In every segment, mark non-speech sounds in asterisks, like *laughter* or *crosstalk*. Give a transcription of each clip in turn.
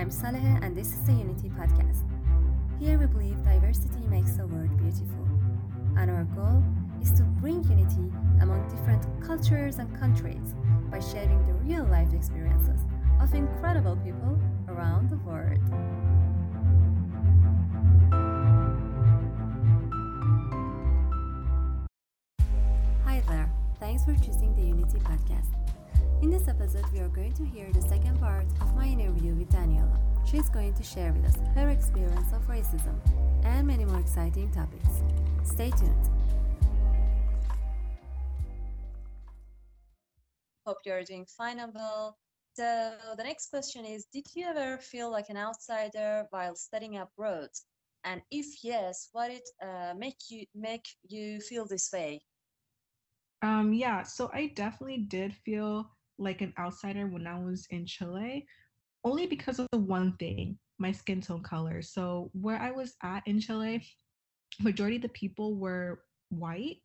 I'm Saleh, and this is the Unity Podcast. Here we believe diversity makes the world beautiful, and our goal is to bring unity among different cultures and countries by sharing the real life experiences of incredible people around the world. Hi there, thanks for choosing the Unity Podcast. In this episode, we are going to hear the second interview with Daniela. She's going to share with us her experience of racism and many more exciting topics. Stay tuned. Hope you're doing fine and well. So the next question is, did you ever feel like an outsider while studying abroad? And if yes, what did uh, make you make you feel this way? Um, yeah, so I definitely did feel like an outsider when I was in Chile, only because of the one thing, my skin tone color. So where I was at in Chile, majority of the people were white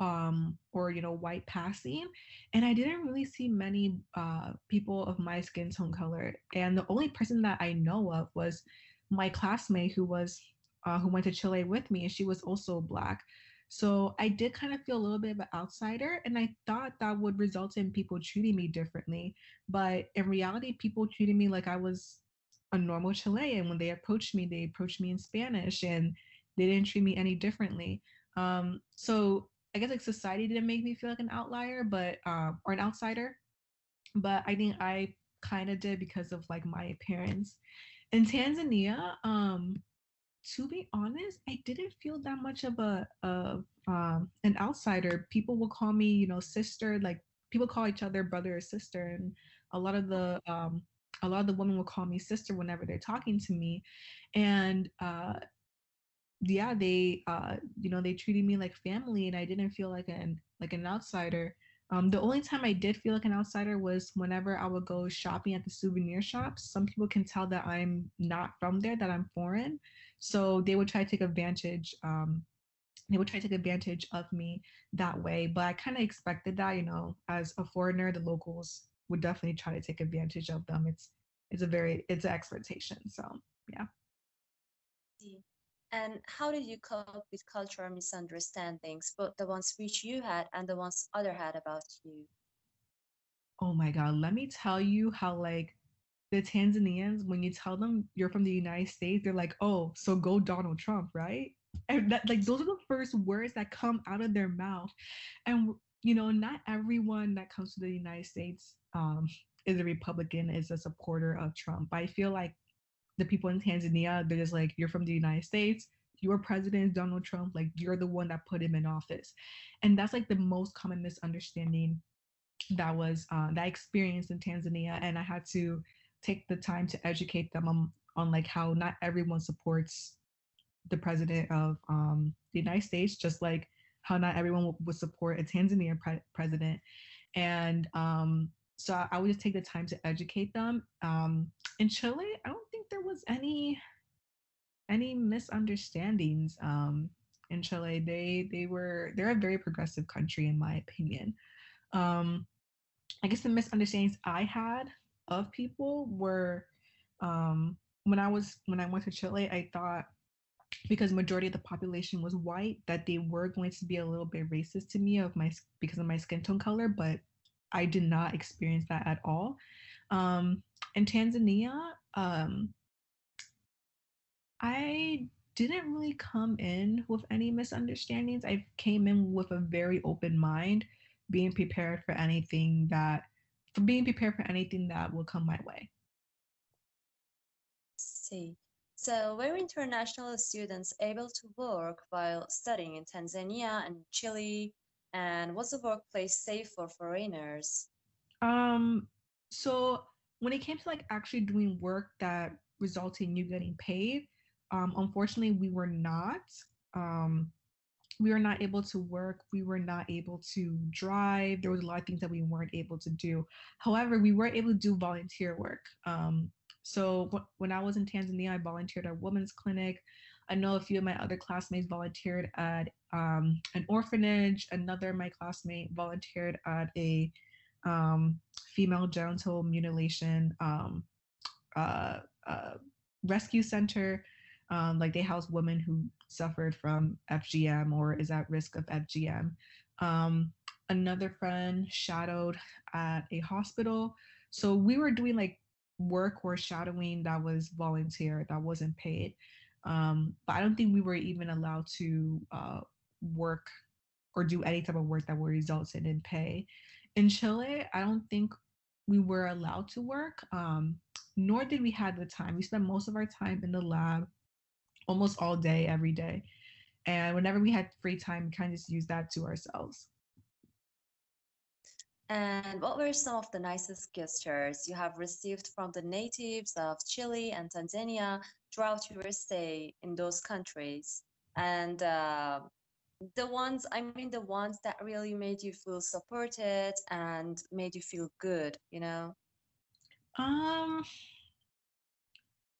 um, or you know white passing and i didn't really see many uh, people of my skin tone color and the only person that i know of was my classmate who was uh, who went to chile with me and she was also black so i did kind of feel a little bit of an outsider and i thought that would result in people treating me differently but in reality people treated me like i was a normal chilean when they approached me they approached me in spanish and they didn't treat me any differently um, so I guess like society didn't make me feel like an outlier, but um, or an outsider. But I think I kind of did because of like my parents. In Tanzania, um, to be honest, I didn't feel that much of a of um, an outsider. People will call me, you know, sister. Like people call each other brother or sister, and a lot of the um, a lot of the women will call me sister whenever they're talking to me, and uh, yeah they uh you know they treated me like family and i didn't feel like an like an outsider um, the only time I did feel like an outsider was whenever I would go shopping at the souvenir shops. Some people can tell that I'm not from there, that I'm foreign. So they would try to take advantage. Um, they would try to take advantage of me that way. But I kind of expected that, you know, as a foreigner, the locals would definitely try to take advantage of them. It's it's a very it's an expectation. So yeah. And how did you cope with cultural misunderstandings, both the ones which you had and the ones other had about you? Oh my God, let me tell you how, like, the Tanzanians, when you tell them you're from the United States, they're like, oh, so go Donald Trump, right? And that, like, those are the first words that come out of their mouth. And, you know, not everyone that comes to the United States um, is a Republican, is a supporter of Trump. I feel like the people in Tanzania, they're just like, you're from the United States, your president Donald Trump, like you're the one that put him in office. And that's like the most common misunderstanding that was uh, that I experienced in Tanzania. And I had to take the time to educate them on, on like how not everyone supports the president of um, the United States, just like how not everyone would support a Tanzanian pre- president. And um, so I would just take the time to educate them. Um, in Chile, I don't was any any misunderstandings um, in Chile. They they were they're a very progressive country in my opinion. Um, I guess the misunderstandings I had of people were um, when I was when I went to Chile, I thought because majority of the population was white that they were going to be a little bit racist to me of my because of my skin tone color, but I did not experience that at all. Um, in Tanzania, um, I didn't really come in with any misunderstandings. I came in with a very open mind, being prepared for anything that, for being prepared for anything that will come my way. See. So, were international students able to work while studying in Tanzania and Chile and was the workplace safe for foreigners? Um, so when it came to like actually doing work that resulted in you getting paid, um, unfortunately we were not. Um, we were not able to work. We were not able to drive. There was a lot of things that we weren't able to do. However, we were able to do volunteer work. Um, so when I was in Tanzania, I volunteered at a women's clinic. I know a few of my other classmates volunteered at um, an orphanage. Another my classmate volunteered at a um, female genital mutilation um, uh, uh, rescue center. Um, like they house women who suffered from FGM or is at risk of FGM. Um, another friend shadowed at a hospital. So we were doing like work or shadowing that was volunteer, that wasn't paid. Um, but I don't think we were even allowed to uh, work or do any type of work that would result in pay. In Chile, I don't think we were allowed to work, um, nor did we have the time. We spent most of our time in the lab almost all day, every day. And whenever we had free time, we kind of just used that to ourselves. And what were some of the nicest gestures you have received from the natives of Chile and Tanzania throughout your stay in those countries? And uh, the ones, I mean, the ones that really made you feel supported and made you feel good, you know? Um,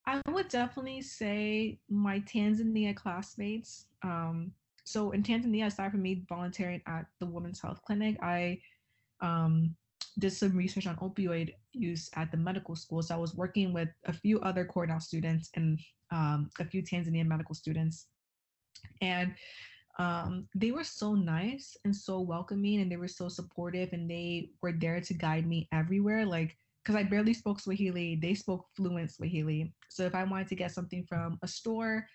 I would definitely say my Tanzania classmates. Um, so in Tanzania, aside from me volunteering at the Women's Health Clinic, I um, did some research on opioid use at the medical school. So I was working with a few other Cornell students and um, a few Tanzanian medical students. And um, they were so nice and so welcoming and they were so supportive and they were there to guide me everywhere. Like, because I barely spoke Swahili, they spoke fluent Swahili. So if I wanted to get something from a store,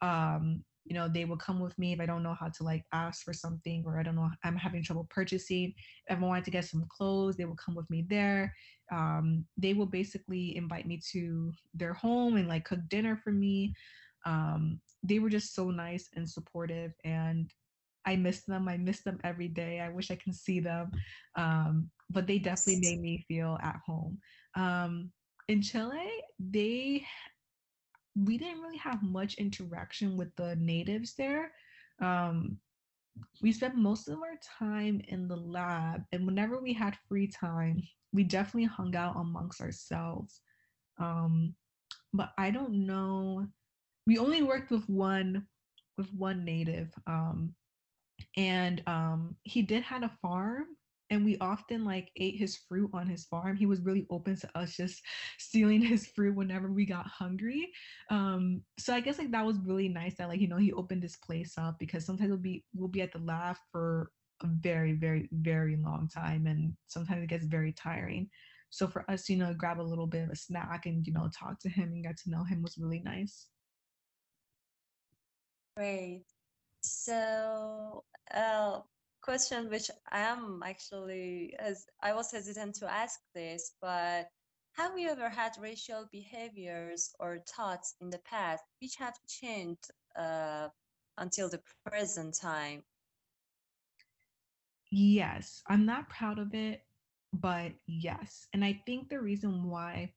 um, you know they will come with me if i don't know how to like ask for something or i don't know i'm having trouble purchasing. If i wanted to get some clothes they will come with me there. Um, they will basically invite me to their home and like cook dinner for me. Um, they were just so nice and supportive and i miss them i miss them every day i wish i can see them um, but they definitely made me feel at home um, in chile they we didn't really have much interaction with the natives there. Um, we spent most of our time in the lab, and whenever we had free time, we definitely hung out amongst ourselves. Um, but I don't know. We only worked with one with one native, um, and um, he did had a farm, and we often like ate his fruit on his farm. He was really open to us just stealing his fruit whenever we got hungry. Um, so I guess like that was really nice that like you know he opened this place up because sometimes we'll be we'll be at the lab for a very very very long time and sometimes it gets very tiring. So for us, you know, grab a little bit of a snack and you know talk to him and get to know him was really nice. Great. So, uh, question which I am actually as I was hesitant to ask this, but have you ever had racial behaviors or thoughts in the past which have changed uh, until the present time? Yes, I'm not proud of it, but yes. And I think the reason why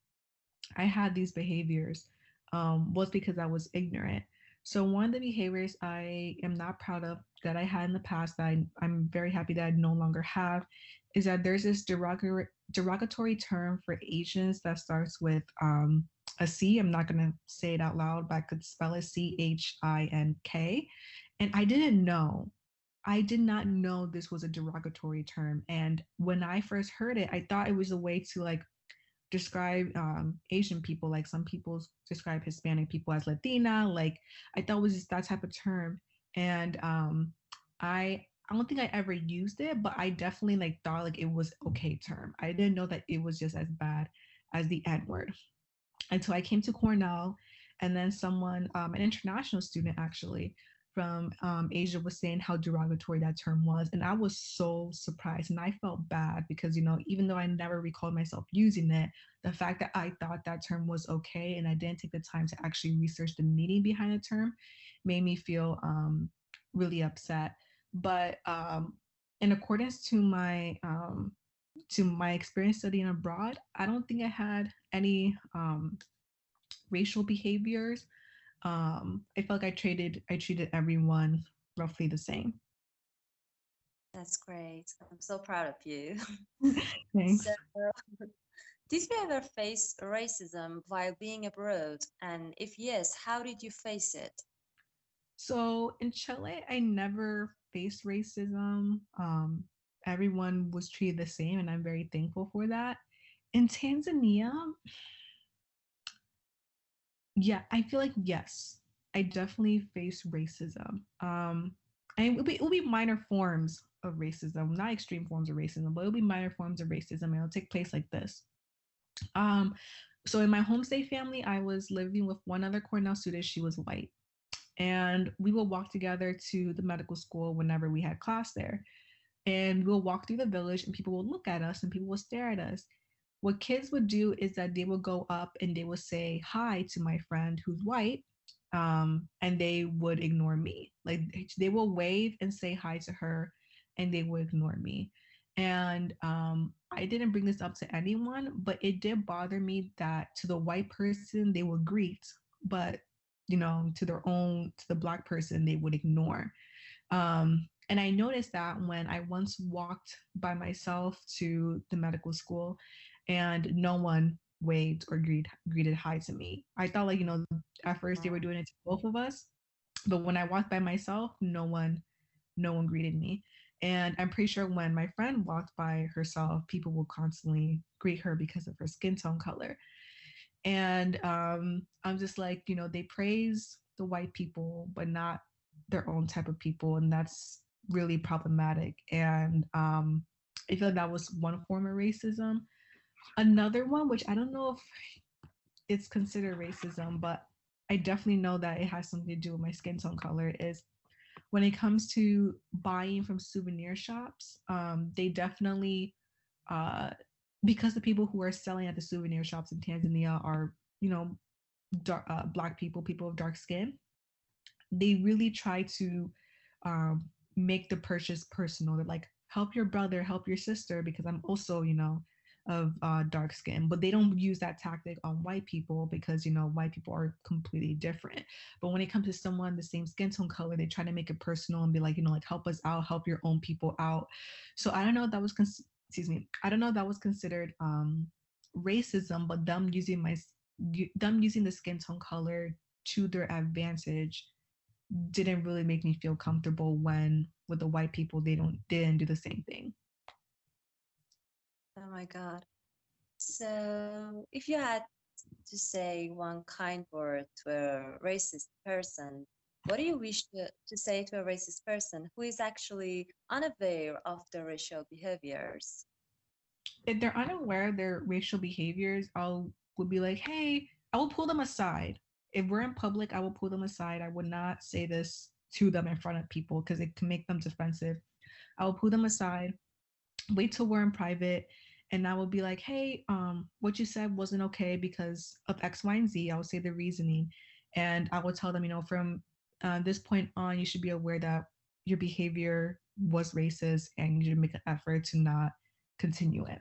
I had these behaviors um, was because I was ignorant. So one of the behaviors I am not proud of that I had in the past that I, I'm very happy that I no longer have is that there's this derogatory derogatory term for Asians that starts with um, a C. I'm not gonna say it out loud, but I could spell it C H I N K. And I didn't know. I did not know this was a derogatory term. And when I first heard it, I thought it was a way to like describe um, Asian people, like some people describe Hispanic people as Latina. Like I thought it was just that type of term, and um, I I don't think I ever used it, but I definitely like thought like it was okay term. I didn't know that it was just as bad as the N word until I came to Cornell, and then someone, um, an international student actually, from um, Asia was saying how derogatory that term was. And I was so surprised and I felt bad because, you know, even though I never recalled myself using it, the fact that I thought that term was okay and I didn't take the time to actually research the meaning behind the term made me feel um, really upset. But um, in accordance to my um, to my experience studying abroad, I don't think I had any um, racial behaviors um, I felt like I treated I treated everyone roughly the same. That's great. I'm so proud of you. *laughs* Thanks. So, *laughs* did you ever face racism while being abroad? And if yes, how did you face it? So in Chile, I never faced racism. Um, everyone was treated the same, and I'm very thankful for that. In Tanzania, Yeah, I feel like yes, I definitely face racism. Um, and it will be it will be minor forms of racism, not extreme forms of racism, but it'll be minor forms of racism, and it'll take place like this. Um, so in my homestay family, I was living with one other Cornell student. She was white, and we would walk together to the medical school whenever we had class there. And we'll walk through the village, and people will look at us, and people will stare at us. What kids would do is that they would go up and they would say hi to my friend who's white, um, and they would ignore me. Like they will wave and say hi to her, and they would ignore me. And um, I didn't bring this up to anyone, but it did bother me that to the white person they would greet, but you know, to their own, to the black person they would ignore. Um, and I noticed that when I once walked by myself to the medical school and no one waved or greeted, greeted hi to me. I thought like, you know, at first they were doing it to both of us, but when I walked by myself, no one, no one greeted me. And I'm pretty sure when my friend walked by herself, people will constantly greet her because of her skin tone color. And um, I'm just like, you know, they praise the white people, but not their own type of people. And that's really problematic. And um, I feel like that was one form of racism. Another one, which I don't know if it's considered racism, but I definitely know that it has something to do with my skin tone color, is when it comes to buying from souvenir shops, um, they definitely, uh, because the people who are selling at the souvenir shops in Tanzania are, you know, dark, uh, black people, people of dark skin, they really try to um, make the purchase personal. They're like, help your brother, help your sister, because I'm also, you know, of uh, dark skin, but they don't use that tactic on white people because you know white people are completely different. But when it comes to someone the same skin tone color, they try to make it personal and be like, you know, like help us out, help your own people out. So I don't know if that was, cons- excuse me, I don't know that was considered um, racism, but them using my them using the skin tone color to their advantage didn't really make me feel comfortable when with the white people they don't didn't do the same thing. Oh my God. So if you had to say one kind word to a racist person, what do you wish to, to say to a racist person who is actually unaware of their racial behaviors? If they're unaware of their racial behaviors, I'll would be like, hey, I will pull them aside. If we're in public, I will pull them aside. I would not say this to them in front of people because it can make them defensive. I will pull them aside wait till we're in private and I will be like, hey, um, what you said wasn't okay because of X, Y, and Z. I will say the reasoning. And I will tell them, you know, from uh, this point on, you should be aware that your behavior was racist and you should make an effort to not continue it.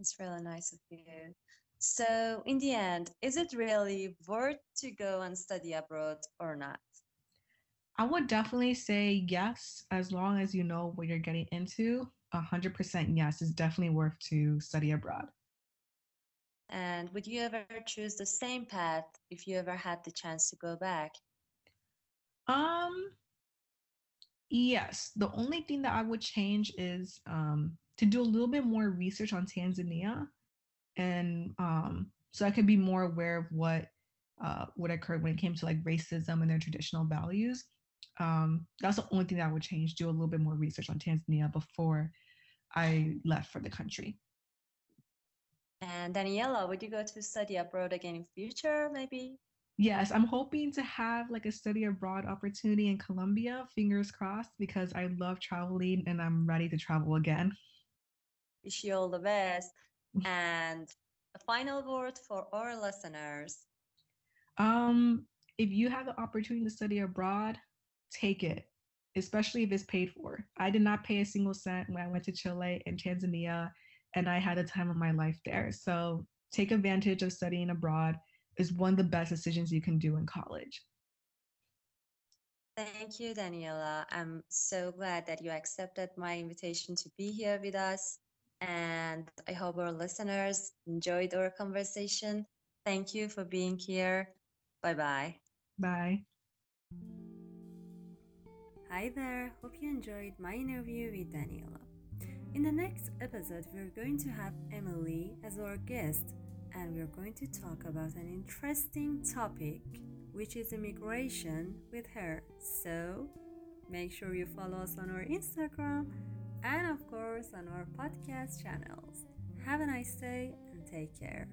It's really nice of you. So, in the end, is it really worth to go and study abroad or not? I would definitely say yes, as long as you know what you're getting into. 100% yes, it's definitely worth to study abroad. And would you ever choose the same path if you ever had the chance to go back? Um, yes. The only thing that I would change is um, to do a little bit more research on Tanzania, and um, so I could be more aware of what uh, what occurred when it came to like racism and their traditional values um, that's the only thing that I would change. Do a little bit more research on Tanzania before I left for the country. And Daniela, would you go to study abroad again in future, maybe? Yes, I'm hoping to have like a study abroad opportunity in Colombia, fingers crossed, because I love traveling and I'm ready to travel again. Wish you all the best. *laughs* and a final word for our listeners. Um, if you have the opportunity to study abroad, take it, especially if it's paid for. I did not pay a single cent when I went to Chile and Tanzania, and I had a time of my life there. So take advantage of studying abroad is one of the best decisions you can do in college. Thank you, Daniela. I'm so glad that you accepted my invitation to be here with us. And I hope our listeners enjoyed our conversation. Thank you for being here. Bye bye. Bye. Hi there, hope you enjoyed my interview with Daniela. In the next episode, we're going to have Emily as our guest. and we're going to talk about an interesting topic, which is immigration with her. So make sure you follow us on our Instagram and, of course, on our podcast channels. Have a nice day and take care.